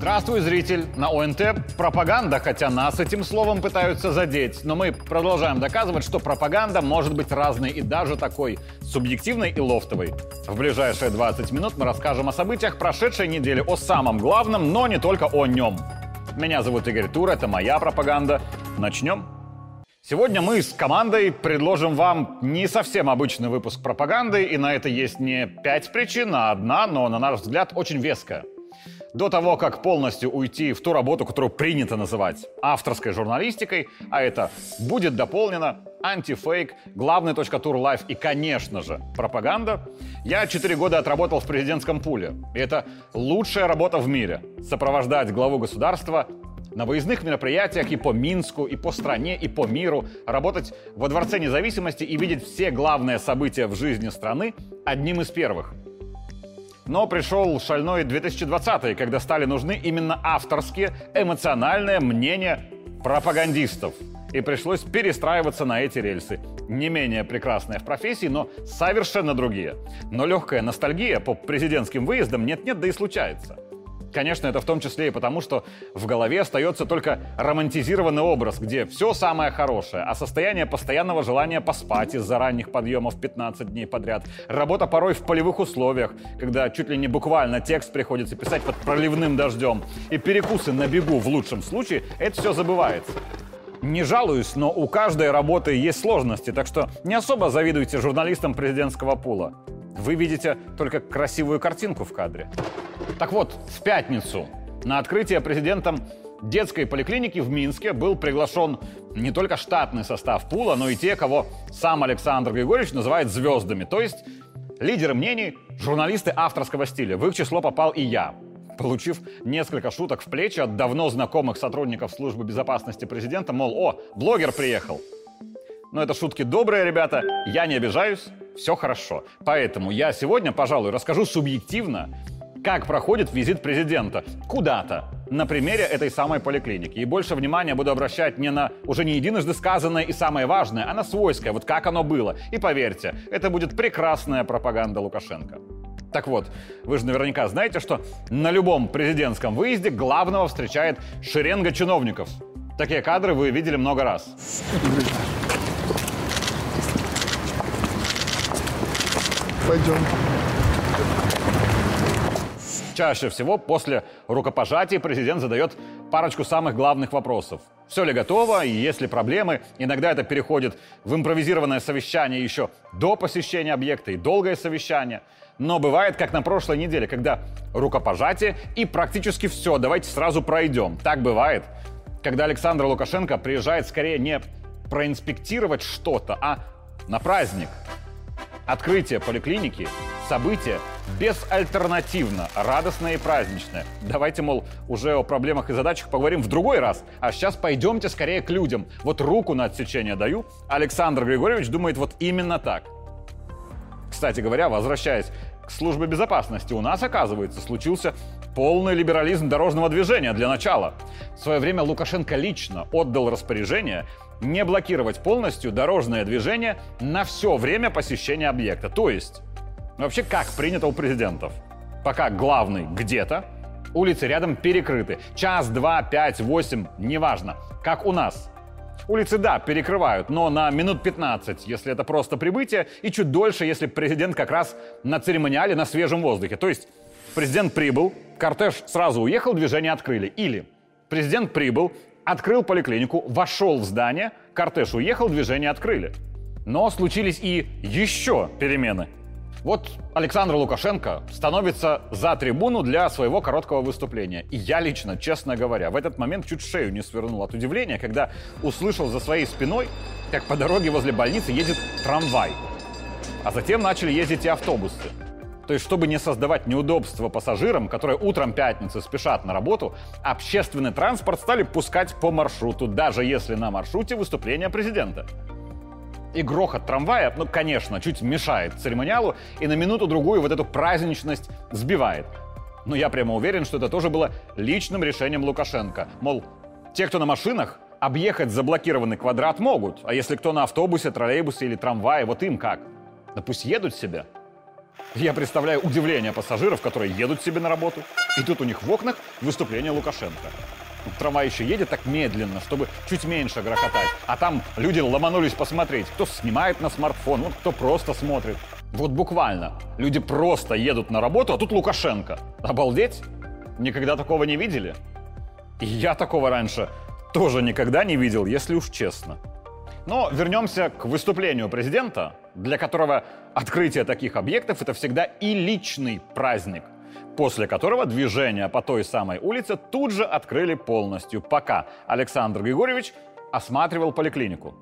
Здравствуй, зритель! На ОНТ пропаганда, хотя нас этим словом пытаются задеть. Но мы продолжаем доказывать, что пропаганда может быть разной и даже такой субъективной и лофтовой. В ближайшие 20 минут мы расскажем о событиях прошедшей недели, о самом главном, но не только о нем. Меня зовут Игорь Тур, это моя пропаганда. Начнем. Сегодня мы с командой предложим вам не совсем обычный выпуск пропаганды, и на это есть не пять причин, а одна, но, на наш взгляд, очень веская – до того, как полностью уйти в ту работу, которую принято называть авторской журналистикой, а это будет дополнено антифейк, главный точка тур лайф и, конечно же, пропаганда, я 4 года отработал в президентском пуле. И это лучшая работа в мире — сопровождать главу государства на выездных мероприятиях и по Минску, и по стране, и по миру, работать во Дворце независимости и видеть все главные события в жизни страны одним из первых — но пришел шальной 2020 когда стали нужны именно авторские, эмоциональные мнения пропагандистов. И пришлось перестраиваться на эти рельсы. Не менее прекрасные в профессии, но совершенно другие. Но легкая ностальгия по президентским выездам нет-нет, да и случается. Конечно, это в том числе и потому, что в голове остается только романтизированный образ, где все самое хорошее, а состояние постоянного желания поспать из-за ранних подъемов 15 дней подряд, работа порой в полевых условиях, когда чуть ли не буквально текст приходится писать под проливным дождем, и перекусы на бегу в лучшем случае, это все забывается. Не жалуюсь, но у каждой работы есть сложности, так что не особо завидуйте журналистам президентского пула. Вы видите только красивую картинку в кадре. Так вот, в пятницу на открытие президентом детской поликлиники в Минске был приглашен не только штатный состав пула, но и те, кого сам Александр Григорьевич называет звездами, то есть лидеры мнений, журналисты авторского стиля. В их число попал и я, получив несколько шуток в плечи от давно знакомых сотрудников службы безопасности президента, мол, о, блогер приехал. Но это шутки добрые, ребята, я не обижаюсь, все хорошо. Поэтому я сегодня, пожалуй, расскажу субъективно, как проходит визит президента куда-то на примере этой самой поликлиники. И больше внимания буду обращать не на уже не единожды сказанное и самое важное, а на свойское, вот как оно было. И поверьте, это будет прекрасная пропаганда Лукашенко. Так вот, вы же наверняка знаете, что на любом президентском выезде главного встречает шеренга чиновников. Такие кадры вы видели много раз. Пойдем. Чаще всего после рукопожатия президент задает парочку самых главных вопросов. Все ли готово, и есть ли проблемы. Иногда это переходит в импровизированное совещание еще до посещения объекта и долгое совещание. Но бывает, как на прошлой неделе, когда рукопожатие и практически все, давайте сразу пройдем. Так бывает, когда Александр Лукашенко приезжает скорее не проинспектировать что-то, а на праздник. Открытие поликлиники – событие безальтернативно радостное и праздничное. Давайте, мол, уже о проблемах и задачах поговорим в другой раз. А сейчас пойдемте скорее к людям. Вот руку на отсечение даю. Александр Григорьевич думает вот именно так. Кстати говоря, возвращаясь к службе безопасности, у нас, оказывается, случился полный либерализм дорожного движения для начала. В свое время Лукашенко лично отдал распоряжение не блокировать полностью дорожное движение на все время посещения объекта. То есть, вообще как принято у президентов? Пока главный где-то, улицы рядом перекрыты. Час, два, пять, восемь, неважно. Как у нас. Улицы, да, перекрывают, но на минут 15, если это просто прибытие, и чуть дольше, если президент как раз на церемониале на свежем воздухе. То есть президент прибыл, кортеж сразу уехал, движение открыли. Или президент прибыл, открыл поликлинику, вошел в здание, кортеж уехал, движение открыли. Но случились и еще перемены. Вот Александр Лукашенко становится за трибуну для своего короткого выступления. И я лично, честно говоря, в этот момент чуть шею не свернул от удивления, когда услышал за своей спиной, как по дороге возле больницы едет трамвай. А затем начали ездить и автобусы. То есть, чтобы не создавать неудобства пассажирам, которые утром пятницы спешат на работу, общественный транспорт стали пускать по маршруту, даже если на маршруте выступление президента. И грохот трамвая, ну, конечно, чуть мешает церемониалу и на минуту-другую вот эту праздничность сбивает. Но я прямо уверен, что это тоже было личным решением Лукашенко. Мол, те, кто на машинах, объехать заблокированный квадрат могут, а если кто на автобусе, троллейбусе или трамвае, вот им как? Да пусть едут себе. Я представляю удивление пассажиров, которые едут себе на работу, и тут у них в окнах выступление Лукашенко. Трамвай еще едет так медленно, чтобы чуть меньше грохотать. А там люди ломанулись посмотреть. Кто снимает на смартфон, вот кто просто смотрит. Вот буквально. Люди просто едут на работу, а тут Лукашенко. Обалдеть? Никогда такого не видели? И я такого раньше тоже никогда не видел, если уж честно. Но вернемся к выступлению президента, для которого открытие таких объектов это всегда и личный праздник, после которого движение по той самой улице тут же открыли полностью, пока Александр Григорьевич осматривал поликлинику.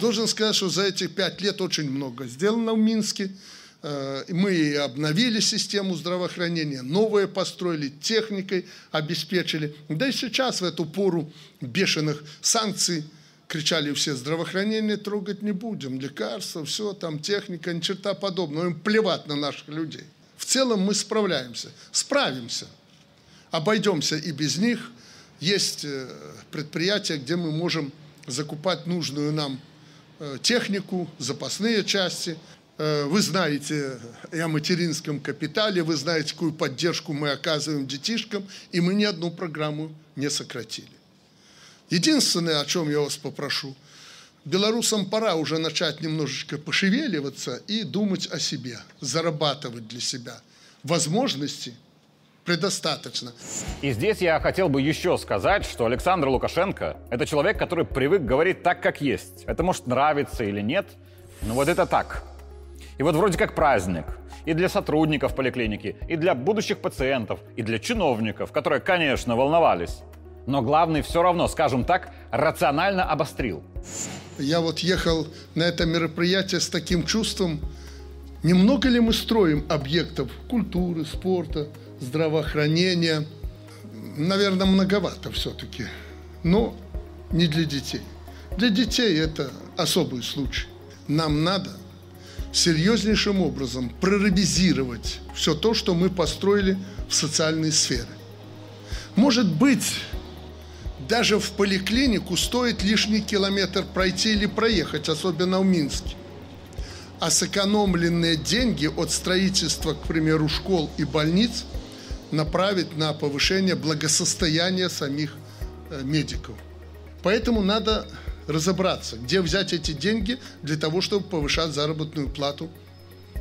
Должен сказать, что за эти пять лет очень много сделано в Минске. Э, мы обновили систему здравоохранения, новые построили, техникой обеспечили. Да и сейчас, в эту пору бешеных санкций, кричали все, здравоохранение трогать не будем, лекарства, все, там техника, ни черта подобного, им плевать на наших людей. В целом мы справляемся, справимся, обойдемся и без них. Есть э, предприятия, где мы можем закупать нужную нам э, технику, запасные части. Э, вы знаете и о материнском капитале, вы знаете, какую поддержку мы оказываем детишкам, и мы ни одну программу не сократили. Единственное, о чем я вас попрошу, белорусам пора уже начать немножечко пошевеливаться и думать о себе, зарабатывать для себя возможности предостаточно. И здесь я хотел бы еще сказать, что Александр Лукашенко – это человек, который привык говорить так, как есть. Это может нравиться или нет, но вот это так. И вот вроде как праздник. И для сотрудников поликлиники, и для будущих пациентов, и для чиновников, которые, конечно, волновались но главный все равно, скажем так, рационально обострил. Я вот ехал на это мероприятие с таким чувством, немного ли мы строим объектов культуры, спорта, здравоохранения. Наверное, многовато все-таки, но не для детей. Для детей это особый случай. Нам надо серьезнейшим образом прорабизировать все то, что мы построили в социальной сфере. Может быть, даже в поликлинику стоит лишний километр пройти или проехать, особенно в Минске. А сэкономленные деньги от строительства, к примеру, школ и больниц направить на повышение благосостояния самих э, медиков. Поэтому надо разобраться, где взять эти деньги для того, чтобы повышать заработную плату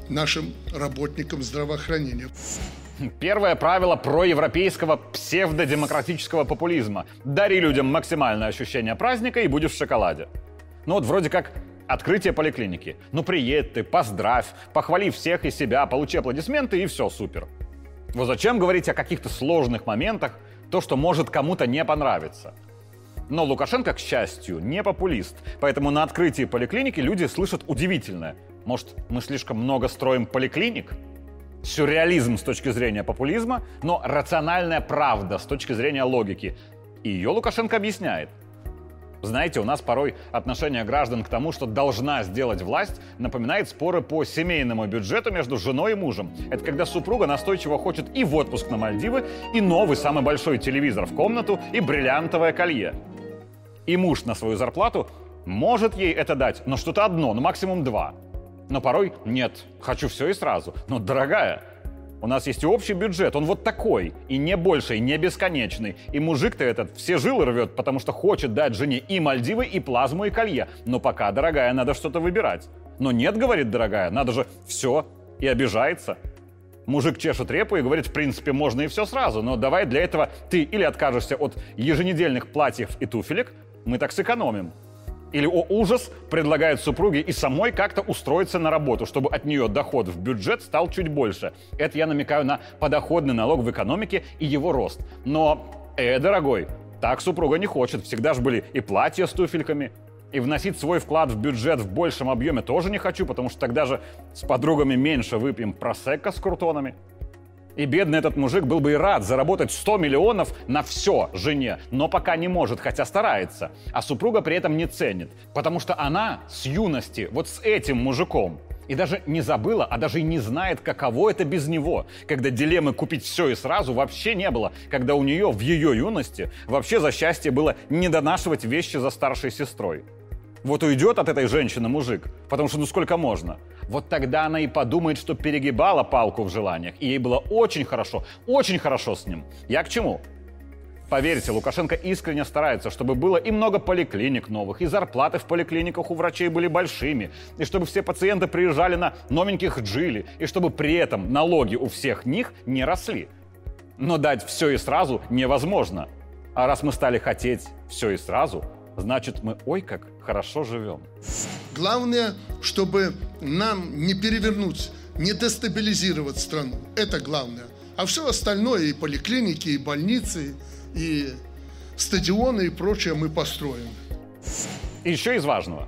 нашим работникам здравоохранения. Первое правило проевропейского псевдодемократического популизма. Дари людям максимальное ощущение праздника и будешь в шоколаде. Ну вот вроде как открытие поликлиники. Ну приедь ты, поздравь, похвали всех и себя, получи аплодисменты и все, супер. Вот зачем говорить о каких-то сложных моментах, то, что может кому-то не понравиться? Но Лукашенко, к счастью, не популист, поэтому на открытии поликлиники люди слышат удивительное. Может, мы слишком много строим поликлиник? Сюрреализм с точки зрения популизма, но рациональная правда с точки зрения логики. И ее Лукашенко объясняет. Знаете, у нас порой отношение граждан к тому, что должна сделать власть, напоминает споры по семейному бюджету между женой и мужем. Это когда супруга настойчиво хочет и в отпуск на Мальдивы, и новый самый большой телевизор в комнату, и бриллиантовое колье. И муж на свою зарплату может ей это дать, но что-то одно, ну максимум два – но порой нет, хочу все и сразу. Но, дорогая, у нас есть и общий бюджет, он вот такой, и не больше, и не бесконечный. И мужик-то этот все жилы рвет, потому что хочет дать жене и Мальдивы, и плазму, и колье. Но пока, дорогая, надо что-то выбирать. Но нет, говорит дорогая, надо же все, и обижается. Мужик чешет репу и говорит, в принципе, можно и все сразу, но давай для этого ты или откажешься от еженедельных платьев и туфелек, мы так сэкономим. Или, о ужас, предлагает супруге и самой как-то устроиться на работу, чтобы от нее доход в бюджет стал чуть больше. Это я намекаю на подоходный налог в экономике и его рост. Но, э, дорогой, так супруга не хочет. Всегда же были и платья с туфельками, и вносить свой вклад в бюджет в большем объеме тоже не хочу, потому что тогда же с подругами меньше выпьем просекко с крутонами. И бедный этот мужик был бы и рад заработать 100 миллионов на все жене, но пока не может, хотя старается. А супруга при этом не ценит, потому что она с юности вот с этим мужиком и даже не забыла, а даже и не знает, каково это без него, когда дилеммы купить все и сразу вообще не было, когда у нее в ее юности вообще за счастье было не донашивать вещи за старшей сестрой. Вот уйдет от этой женщины мужик, потому что ну сколько можно. Вот тогда она и подумает, что перегибала палку в желаниях, и ей было очень хорошо, очень хорошо с ним. Я к чему? Поверьте, Лукашенко искренне старается, чтобы было и много поликлиник новых, и зарплаты в поликлиниках у врачей были большими, и чтобы все пациенты приезжали на новеньких джили, и чтобы при этом налоги у всех них не росли. Но дать все и сразу невозможно. А раз мы стали хотеть все и сразу, значит мы ой как хорошо живем. Главное, чтобы нам не перевернуть, не дестабилизировать страну. Это главное. А все остальное, и поликлиники, и больницы, и стадионы и прочее мы построим. И еще из важного.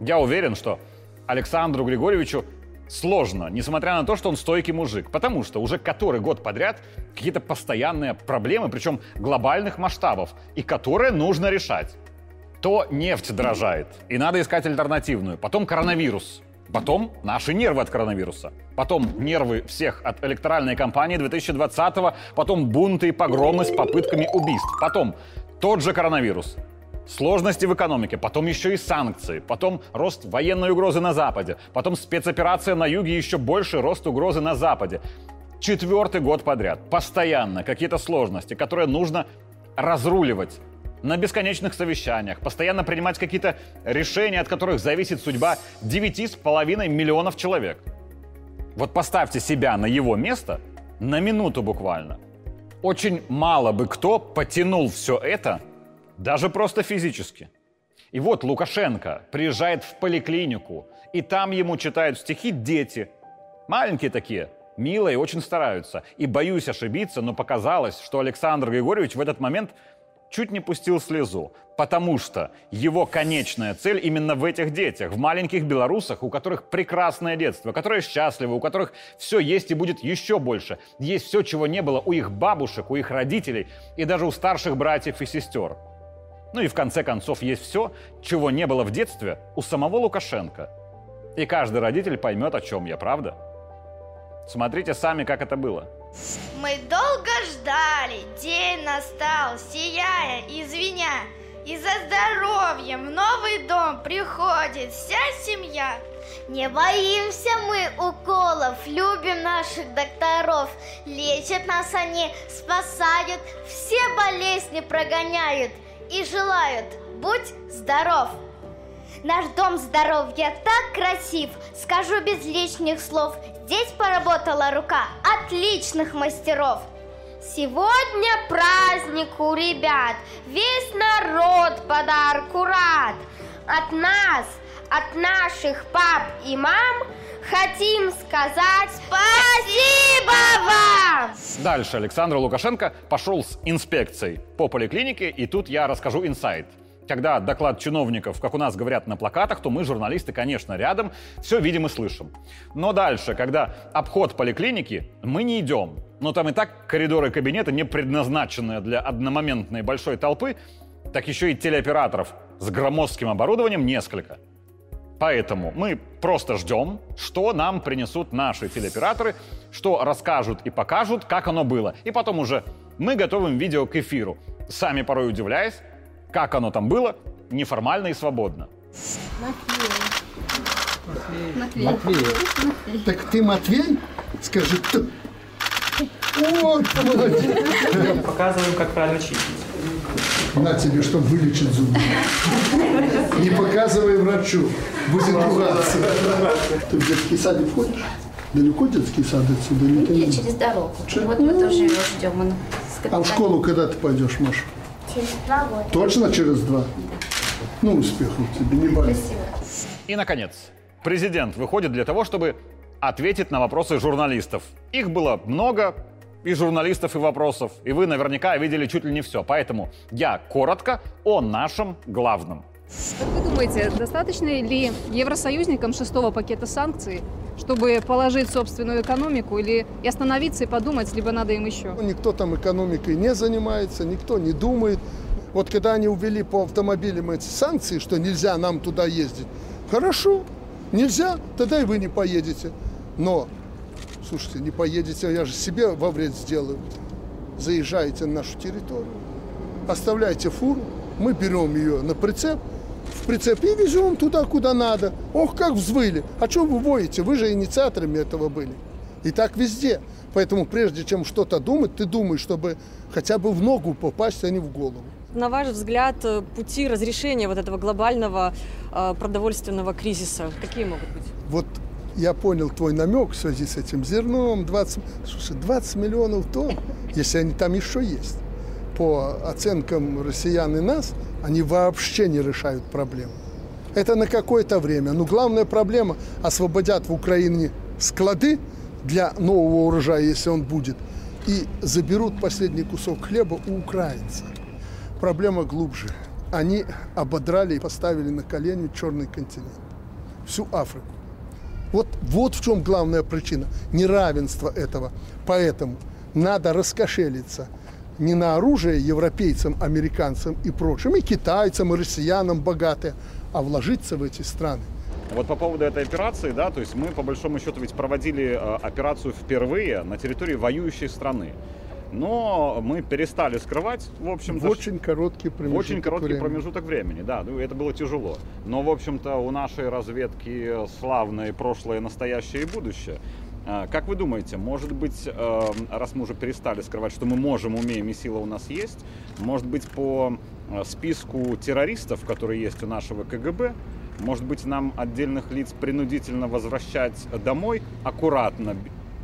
Я уверен, что Александру Григорьевичу сложно, несмотря на то, что он стойкий мужик. Потому что уже который год подряд какие-то постоянные проблемы, причем глобальных масштабов, и которые нужно решать. То нефть дорожает, и надо искать альтернативную. Потом коронавирус. Потом наши нервы от коронавируса. Потом нервы всех от электоральной кампании 2020-го. Потом бунты и погромы с попытками убийств. Потом тот же коронавирус. Сложности в экономике, потом еще и санкции, потом рост военной угрозы на Западе, потом спецоперация на юге, еще больше рост угрозы на Западе. Четвертый год подряд, постоянно какие-то сложности, которые нужно разруливать на бесконечных совещаниях, постоянно принимать какие-то решения, от которых зависит судьба 9,5 миллионов человек. Вот поставьте себя на его место на минуту буквально. Очень мало бы кто потянул все это даже просто физически. И вот Лукашенко приезжает в поликлинику, и там ему читают стихи дети. Маленькие такие, милые, очень стараются. И боюсь ошибиться, но показалось, что Александр Григорьевич в этот момент чуть не пустил слезу, потому что его конечная цель именно в этих детях, в маленьких белорусах, у которых прекрасное детство, которые счастливы, у которых все есть и будет еще больше. Есть все, чего не было у их бабушек, у их родителей и даже у старших братьев и сестер. Ну и в конце концов есть все, чего не было в детстве у самого Лукашенко. И каждый родитель поймет, о чем я, правда? Смотрите сами, как это было. Мы долго ждали, день настал, сияя и звеня. И за здоровьем в новый дом приходит вся семья. Не боимся мы уколов, любим наших докторов. Лечат нас они, спасают, все болезни прогоняют – и желают «Будь здоров!» Наш дом здоровья так красив, скажу без лишних слов. Здесь поработала рука отличных мастеров. Сегодня праздник у ребят, весь народ подарку рад. От нас, от наших пап и мам хотим сказать спасибо вам! Дальше Александр Лукашенко пошел с инспекцией по поликлинике, и тут я расскажу инсайт. Когда доклад чиновников, как у нас говорят на плакатах, то мы, журналисты, конечно, рядом, все видим и слышим. Но дальше, когда обход поликлиники, мы не идем. Но там и так коридоры кабинета не предназначенные для одномоментной большой толпы, так еще и телеоператоров с громоздким оборудованием несколько – Поэтому мы просто ждем, что нам принесут наши телеоператоры, что расскажут и покажут, как оно было. И потом уже мы готовим видео к эфиру, сами порой удивляясь, как оно там было, неформально и свободно. Матвей. Матвей. Матвей. Так ты Матвей? Скажи, кто? Вот, молодец. Показываем, как правильно чистить на тебе, чтобы вылечить зубы. Не показывай врачу, будет ругаться. Ты в детский садик ходишь? Далеко детский сад отсюда? Не Я через дорогу. Че? Вот мы тоже его ждем. А в школу когда ты пойдешь, Маша? Через два года. Точно через два? Ну, успехов тебе, не болей. Спасибо. И, наконец, президент выходит для того, чтобы ответить на вопросы журналистов. Их было много, и журналистов, и вопросов. И вы наверняка видели чуть ли не все. Поэтому я коротко о нашем главном. Как вы думаете, достаточно ли евросоюзникам шестого пакета санкций, чтобы положить собственную экономику или и остановиться и подумать, либо надо им еще? Никто там экономикой не занимается, никто не думает. Вот когда они увели по автомобилям эти санкции, что нельзя нам туда ездить, хорошо, нельзя, тогда и вы не поедете. Но слушайте, не поедете, я же себе во вред сделаю. Заезжаете на нашу территорию, оставляйте фуру, мы берем ее на прицеп в прицепе и везем туда, куда надо. Ох, как взвыли. А что вы воете? Вы же инициаторами этого были. И так везде. Поэтому прежде чем что-то думать, ты думаешь, чтобы хотя бы в ногу попасть, а не в голову. На ваш взгляд, э, пути разрешения вот этого глобального э, продовольственного кризиса какие могут быть? Вот я понял твой намек в связи с этим зерном. 20, слушай, 20 миллионов тонн, если они там еще есть. По оценкам россиян и нас, они вообще не решают проблему. Это на какое-то время. Но главная проблема – освободят в Украине склады для нового урожая, если он будет, и заберут последний кусок хлеба у украинцев. Проблема глубже. Они ободрали и поставили на колени черный континент. Всю Африку. Вот, вот в чем главная причина неравенства этого. Поэтому надо раскошелиться не на оружие европейцам, американцам и прочим, и китайцам, и россиянам богатые, а вложиться в эти страны. Вот по поводу этой операции, да, то есть мы по большому счету ведь проводили э, операцию впервые на территории воюющей страны. Но мы перестали скрывать, в общем-то. В очень короткий промежуток В очень короткий времени. промежуток времени, да. Ну, это было тяжело. Но, в общем-то, у нашей разведки славное прошлое, настоящее и будущее. А, Как вы думаете, может быть, э, раз мы уже перестали скрывать, что мы можем, умеем и сила у нас есть, может быть, по э, списку террористов, которые есть у нашего КГБ, может быть, нам отдельных лиц принудительно возвращать домой аккуратно,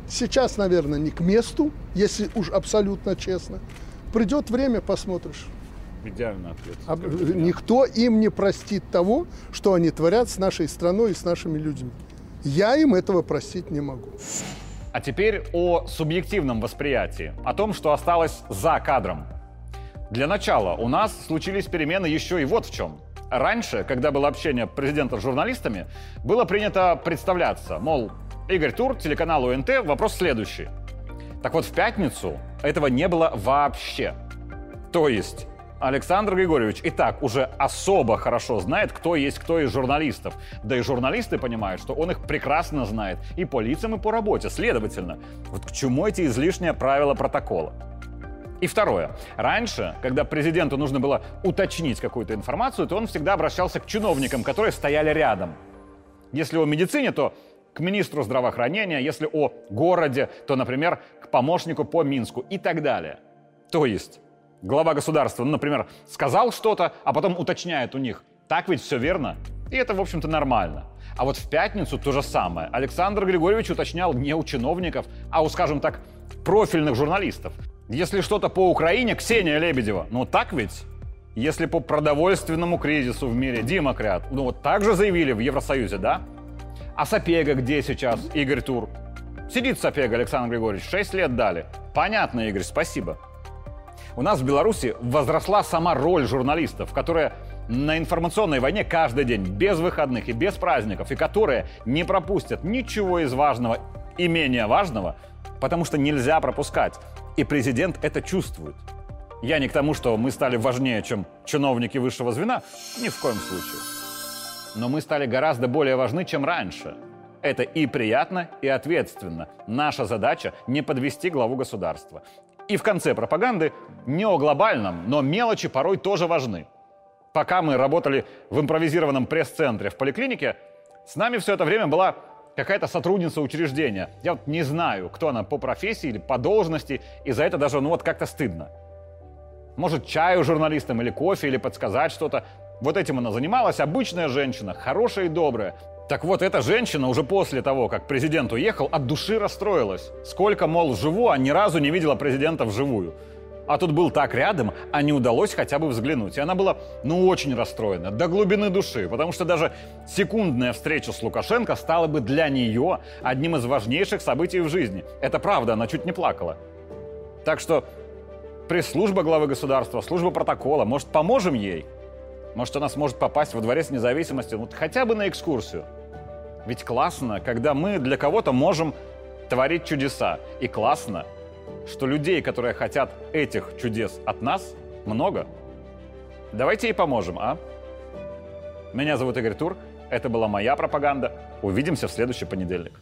Сейчас, наверное, не к месту, если уж абсолютно честно. Придет время, посмотришь. идеальный ответ. А. Никто им не простит того, что они творят с нашей страной и с нашими людьми. Я им этого простить не могу. А теперь о субъективном восприятии, о том, что осталось за кадром. Для начала у нас случились перемены еще и вот в чем. Раньше, когда было общение президента с журналистами, было принято представляться, мол, Игорь Тур, телеканал УНТ, вопрос следующий. Так вот, в пятницу этого не было вообще. То есть Александр Григорьевич и так уже особо хорошо знает, кто есть кто из журналистов. Да и журналисты понимают, что он их прекрасно знает и по лицам, и по работе. Следовательно, вот к чему эти излишние правила протокола? И второе. Раньше, когда президенту нужно было уточнить какую-то информацию, то он всегда обращался к чиновникам, которые стояли рядом. Если о медицине, то к министру здравоохранения, если о городе, то, например, к помощнику по Минску и так далее. То есть глава государства, ну, например, сказал что-то, а потом уточняет у них, так ведь все верно? И это, в общем-то, нормально. А вот в пятницу то же самое. Александр Григорьевич уточнял не у чиновников, а у, скажем так, профильных журналистов. Если что-то по Украине, Ксения Лебедева, ну так ведь? Если по продовольственному кризису в мире Дима Крят, ну вот так же заявили в Евросоюзе, да? А Сапега где сейчас, Игорь Тур? Сидит Сапега, Александр Григорьевич, 6 лет дали. Понятно, Игорь, спасибо. У нас в Беларуси возросла сама роль журналистов, которые на информационной войне каждый день, без выходных и без праздников, и которые не пропустят ничего из важного и менее важного, потому что нельзя пропускать. И президент это чувствует. Я не к тому, что мы стали важнее, чем чиновники высшего звена, ни в коем случае. Но мы стали гораздо более важны, чем раньше. Это и приятно, и ответственно. Наша задача – не подвести главу государства. И в конце пропаганды не о глобальном, но мелочи порой тоже важны. Пока мы работали в импровизированном пресс-центре в поликлинике, с нами все это время была какая-то сотрудница учреждения. Я вот не знаю, кто она по профессии или по должности, и за это даже, ну вот как-то стыдно. Может, чаю журналистам или кофе, или подсказать что-то. Вот этим она занималась, обычная женщина, хорошая и добрая. Так вот, эта женщина уже после того, как президент уехал, от души расстроилась. Сколько, мол, живу, а ни разу не видела президента вживую. А тут был так рядом, а не удалось хотя бы взглянуть. И она была, ну, очень расстроена, до глубины души, потому что даже секундная встреча с Лукашенко стала бы для нее одним из важнейших событий в жизни. Это правда, она чуть не плакала. Так что пресс-служба главы государства, служба протокола, может, поможем ей? Может, она сможет попасть во дворец независимости, вот хотя бы на экскурсию. Ведь классно, когда мы для кого-то можем творить чудеса. И классно, что людей, которые хотят этих чудес от нас, много. Давайте ей поможем, а? Меня зовут Игорь Тур. Это была моя пропаганда. Увидимся в следующий понедельник.